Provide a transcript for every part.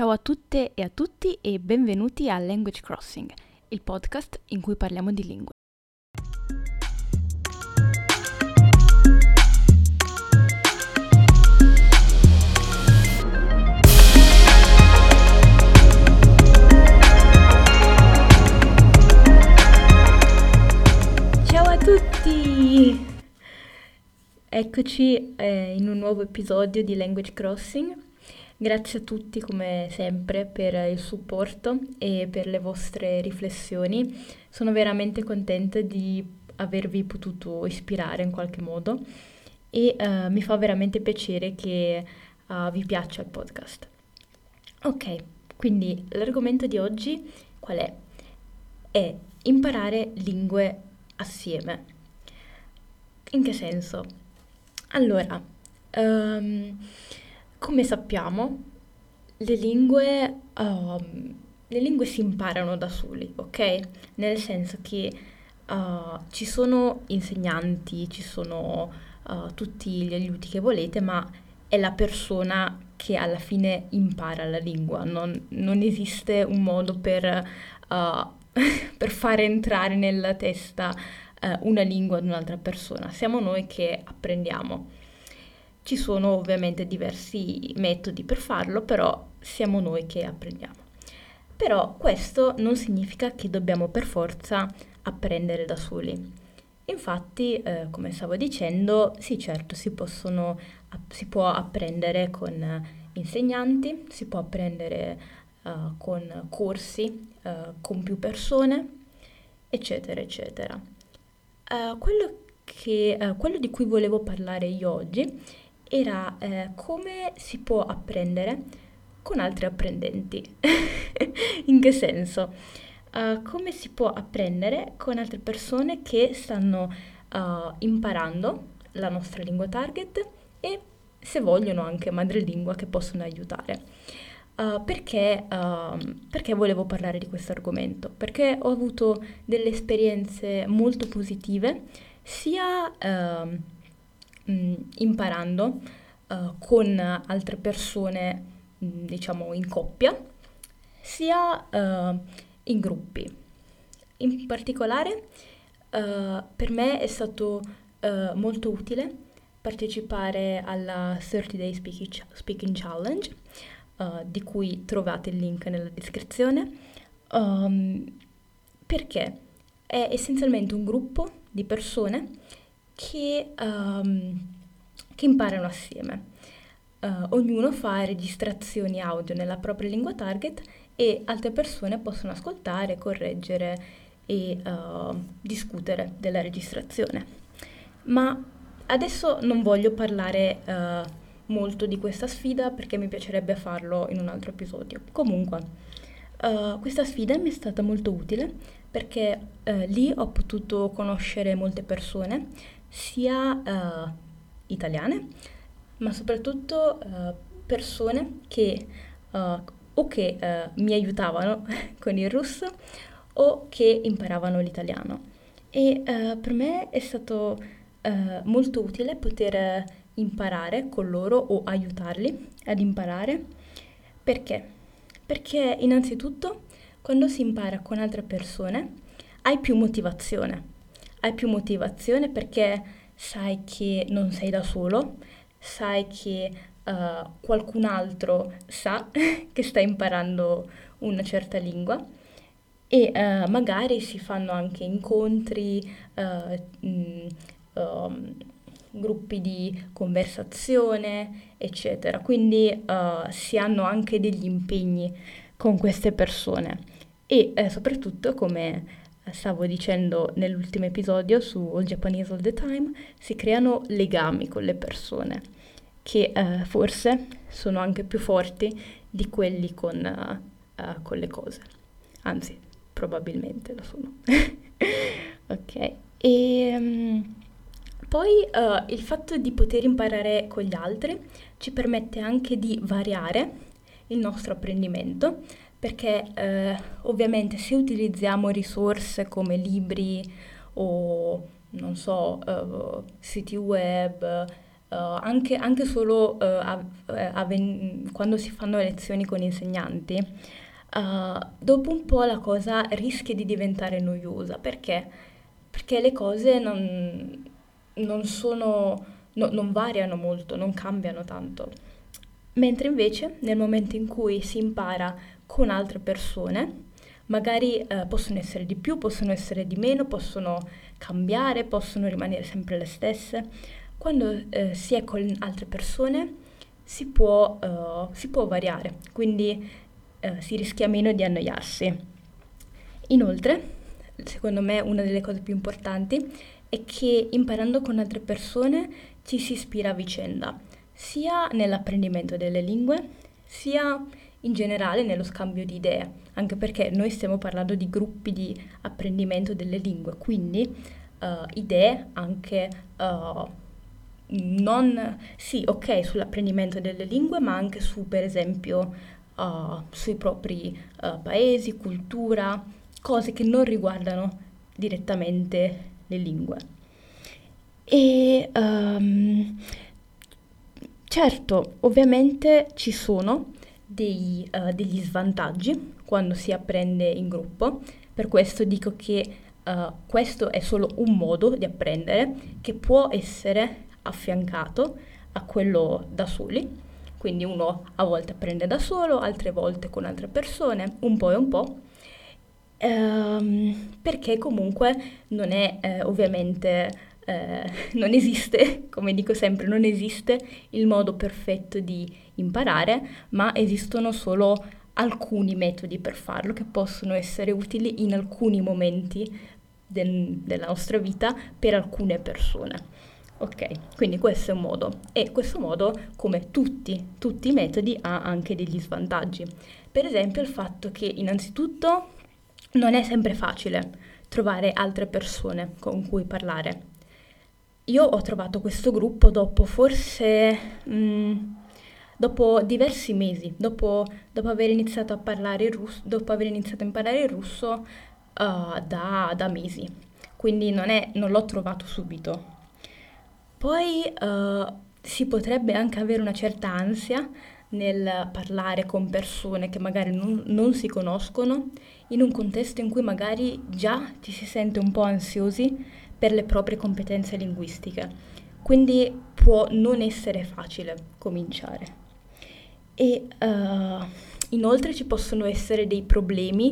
Ciao a tutte e a tutti e benvenuti a Language Crossing, il podcast in cui parliamo di lingue. Ciao a tutti! Eccoci eh, in un nuovo episodio di Language Crossing. Grazie a tutti come sempre per il supporto e per le vostre riflessioni. Sono veramente contenta di avervi potuto ispirare in qualche modo e uh, mi fa veramente piacere che uh, vi piaccia il podcast. Ok, quindi l'argomento di oggi qual è? È imparare lingue assieme. In che senso? Allora, um, come sappiamo, le lingue, um, le lingue si imparano da soli, ok? Nel senso che uh, ci sono insegnanti, ci sono uh, tutti gli aiuti che volete, ma è la persona che alla fine impara la lingua, non, non esiste un modo per, uh, per, fare entrare nella testa una lingua ad un'altra persona, siamo noi che apprendiamo. Ci sono ovviamente diversi metodi per farlo, però siamo noi che apprendiamo. Però questo non significa che dobbiamo per forza apprendere da soli. Infatti, eh, come stavo dicendo, sì certo si, possono, si può apprendere con insegnanti, si può apprendere uh, con corsi, uh, con più persone, eccetera, eccetera. Uh, quello, che, quello di cui volevo parlare io oggi era eh, come si può apprendere con altri apprendenti. In che senso? Uh, come si può apprendere con altre persone che stanno uh, imparando la nostra lingua target e se vogliono anche madrelingua che possono aiutare. Uh, perché, uh, perché, volevo parlare di questo argomento? Perché ho avuto delle esperienze molto positive sia uh, mh, imparando uh, con altre persone, mh, diciamo in coppia, sia uh, in gruppi. In particolare uh, per me è stato molto utile partecipare alla 30 Day Speaking, Speaking Challenge, di cui trovate il link nella descrizione, um, perché è essenzialmente un gruppo di persone che, um, che imparano assieme. Uh, ognuno fa registrazioni audio nella propria lingua target e altre persone possono ascoltare, correggere e uh, discutere della registrazione. Ma adesso non voglio parlare uh, molto di questa sfida perché mi piacerebbe farlo in un altro episodio. Comunque, questa sfida mi è stata molto utile perché lì ho potuto conoscere molte persone sia uh, italiane, ma soprattutto uh, persone che uh, o che mi aiutavano con il russo o che imparavano l'italiano. E per me è stato molto utile poter imparare con loro o aiutarli ad imparare. Perché? Perché innanzitutto quando si impara con altre persone hai più motivazione hai più motivazione perché sai che non sei da solo, sai che uh, qualcun altro sa che sta imparando una certa lingua e uh, magari si fanno anche incontri, uh, mh, um, gruppi di conversazione, eccetera. Quindi si hanno anche degli impegni con queste persone e soprattutto come stavo dicendo nell'ultimo episodio su All Japanese All the Time, si creano legami con le persone che eh, forse sono anche più forti di quelli con, uh, uh, con le cose. Anzi, probabilmente lo sono. ok. E um, poi uh, il fatto di poter imparare con gli altri ci permette anche di variare il nostro apprendimento perché eh, ovviamente se utilizziamo risorse come libri o non so, uh, siti web, anche, anche, solo uh, a, a ven- quando si fanno lezioni con insegnanti, uh, dopo un po' la cosa rischia di diventare noiosa. Perché? Perché le cose non, non sono, no, non variano molto, non cambiano tanto. Mentre invece nel momento in cui si impara con altre persone, magari eh, possono essere di più, possono essere di meno, possono cambiare, possono rimanere sempre le stesse. Quando eh, si è con altre persone si può, uh, si può variare, quindi uh, si rischia meno di annoiarsi. Inoltre, secondo me una delle cose più importanti è che imparando con altre persone ci si ispira a vicenda, sia nell'apprendimento delle lingue, sia in generale nello scambio di idee, anche perché noi stiamo parlando di gruppi di apprendimento delle lingue, quindi uh, idee anche uh, non, sì, ok, sull'apprendimento delle lingue, ma anche su, per esempio, uh, sui propri paesi, cultura, cose che non riguardano direttamente le lingue. E um, certo, ovviamente ci sono dei, uh, degli svantaggi quando si apprende in gruppo, per questo dico che uh, questo è solo un modo di apprendere che può essere affiancato a quello da soli. Quindi uno a volte apprende da solo, altre volte con altre persone, un po' e un po', ehm, perché comunque non è eh, ovviamente, eh, non esiste, come dico sempre, non esiste il modo perfetto di imparare, ma esistono solo alcuni metodi per farlo che possono essere utili in alcuni momenti del, della nostra vita per alcune persone. Ok, quindi questo è un modo e questo modo, come tutti, tutti i metodi, ha anche degli svantaggi. Per esempio il fatto che innanzitutto non è sempre facile trovare altre persone con cui parlare. Io ho trovato questo gruppo dopo forse mh, mm, dopo diversi mesi, dopo, dopo, aver iniziato a parlare russo, dopo aver iniziato a imparare il russo uh, da, da, mesi. Quindi non, è, non, l'ho trovato subito. Poi uh, si potrebbe anche avere una certa ansia nel parlare con persone che magari non, non, si conoscono in un contesto in cui magari già ci si sente un po' ansiosi per le proprie competenze linguistiche. Quindi può non essere facile cominciare. E uh, inoltre ci possono essere dei problemi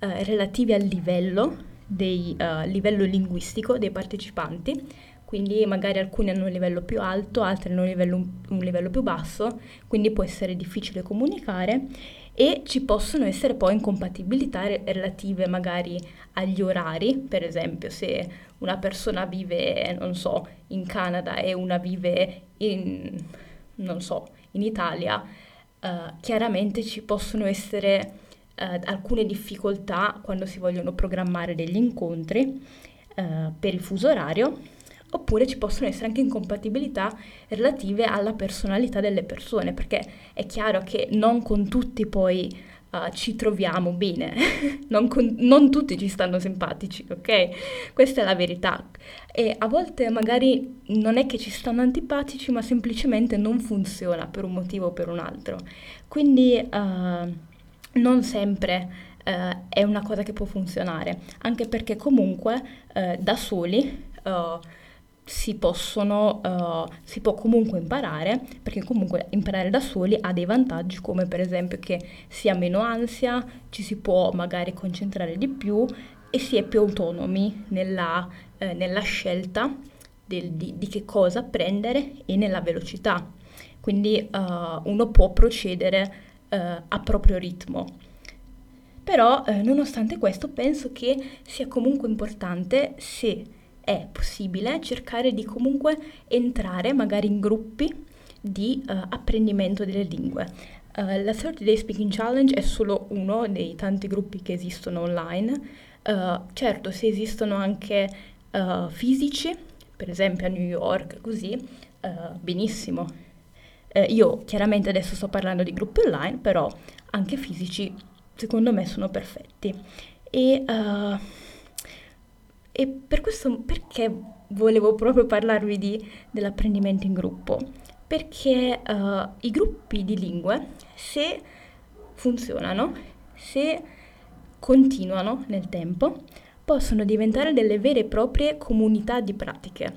uh, relativi al livello, dei, uh, livello linguistico dei partecipanti quindi magari alcuni hanno un livello più alto, altri hanno un livello, un livello più basso, quindi può essere difficile comunicare e ci possono essere poi incompatibilità relative magari agli orari, per esempio se una persona vive, non so, in Canada e una vive in, non so, in Italia, uh, chiaramente ci possono essere uh, alcune difficoltà quando si vogliono programmare degli incontri uh, per il fuso orario oppure ci possono essere anche incompatibilità relative alla personalità delle persone, perché è chiaro che non con tutti poi uh, ci troviamo bene, non, con, non tutti ci stanno simpatici, ok? Questa è la verità. E a volte magari non è che ci stanno antipatici, ma semplicemente non funziona per un motivo o per un altro. Quindi uh, non sempre Uh, è una cosa che può funzionare, anche perché comunque da soli uh, si possono, uh, si può comunque imparare, perché comunque imparare da soli ha dei vantaggi come per esempio che si ha meno ansia, ci si può magari concentrare di più e si è più autonomi nella, eh, nella scelta del, di, di, che cosa apprendere e nella velocità. Quindi uh, uno può procedere uh, a proprio ritmo. Però, eh, nonostante questo, penso che sia comunque importante se è possibile cercare di comunque entrare magari in gruppi di uh, apprendimento delle lingue. Uh, la 30 Day Speaking Challenge è solo uno dei tanti gruppi che esistono online. Uh, certo, se esistono anche fisici, per esempio a New York, così, benissimo. io chiaramente adesso sto parlando di gruppi online, però anche fisici secondo me sono perfetti. E e per questo, perché volevo proprio parlarvi di, dell'apprendimento in gruppo, perché uh, i gruppi di lingue, se funzionano, se continuano nel tempo, possono diventare delle vere e proprie comunità di pratiche.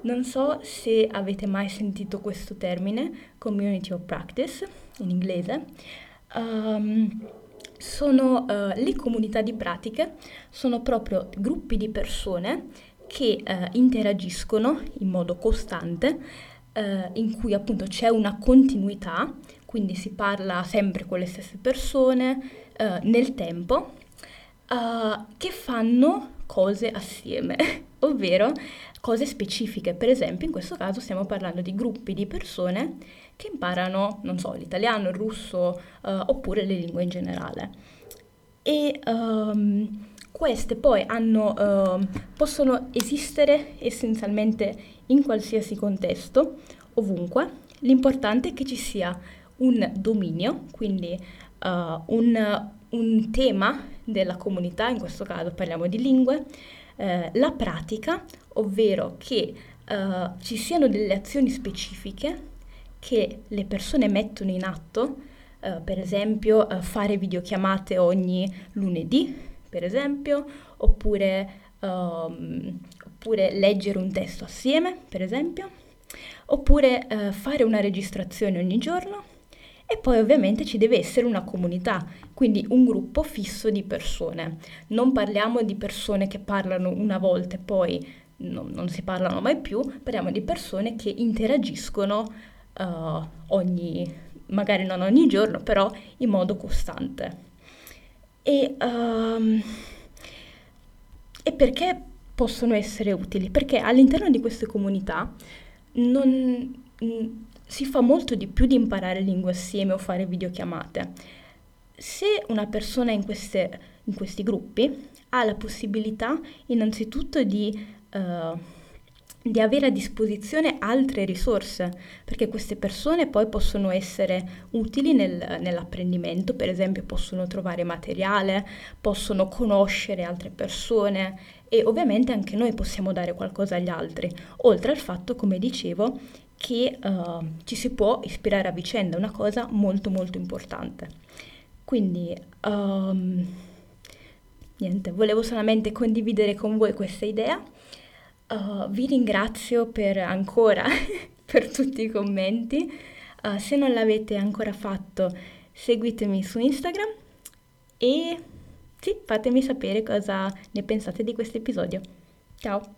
Non so se avete mai sentito questo termine, community of practice, in inglese. Um, sono uh, le comunità di pratiche, sono proprio gruppi di persone che uh, interagiscono in modo costante, uh, in cui appunto c'è una continuità, quindi si parla sempre con le stesse persone nel tempo, che fanno cose assieme, ovvero cose specifiche. Per esempio, in questo caso stiamo parlando di gruppi di persone che imparano, non so, l'italiano, il russo uh, oppure le lingue in generale. E um, queste poi hanno, uh, possono esistere essenzialmente in qualsiasi contesto, ovunque. L'importante è che ci sia un dominio, quindi uh, un, un, tema della comunità, in questo caso parliamo di lingue, eh, la pratica, ovvero che uh, ci siano delle azioni specifiche che le persone mettono in atto, uh, per esempio uh, fare videochiamate ogni lunedì, per esempio, oppure, um, oppure leggere un testo assieme, per esempio, oppure uh, fare una registrazione ogni giorno. E poi ovviamente ci deve essere una comunità, quindi un gruppo fisso di persone. Non parliamo di persone che parlano una volta e poi non, non si parlano mai più, parliamo di persone che interagiscono uh, ogni, magari non ogni giorno, però in modo costante. E, um, e perché possono essere utili? Perché all'interno di queste comunità non, si fa molto di più di imparare lingue assieme o fare videochiamate. Se una persona in, queste, in questi gruppi ha la possibilità innanzitutto di uh, di avere a disposizione altre risorse, perché queste persone poi possono essere utili nel, nell'apprendimento, per esempio possono trovare materiale, possono conoscere altre persone e ovviamente anche noi possiamo dare qualcosa agli altri, oltre al fatto, come dicevo, che uh, ci si può ispirare a vicenda, una cosa molto molto importante. Quindi, um, niente, volevo solamente condividere con voi questa idea. Uh, vi ringrazio per ancora per tutti i commenti. Uh, se non l'avete ancora fatto, seguitemi su Instagram e sì, fatemi sapere cosa ne pensate di questo episodio. Ciao!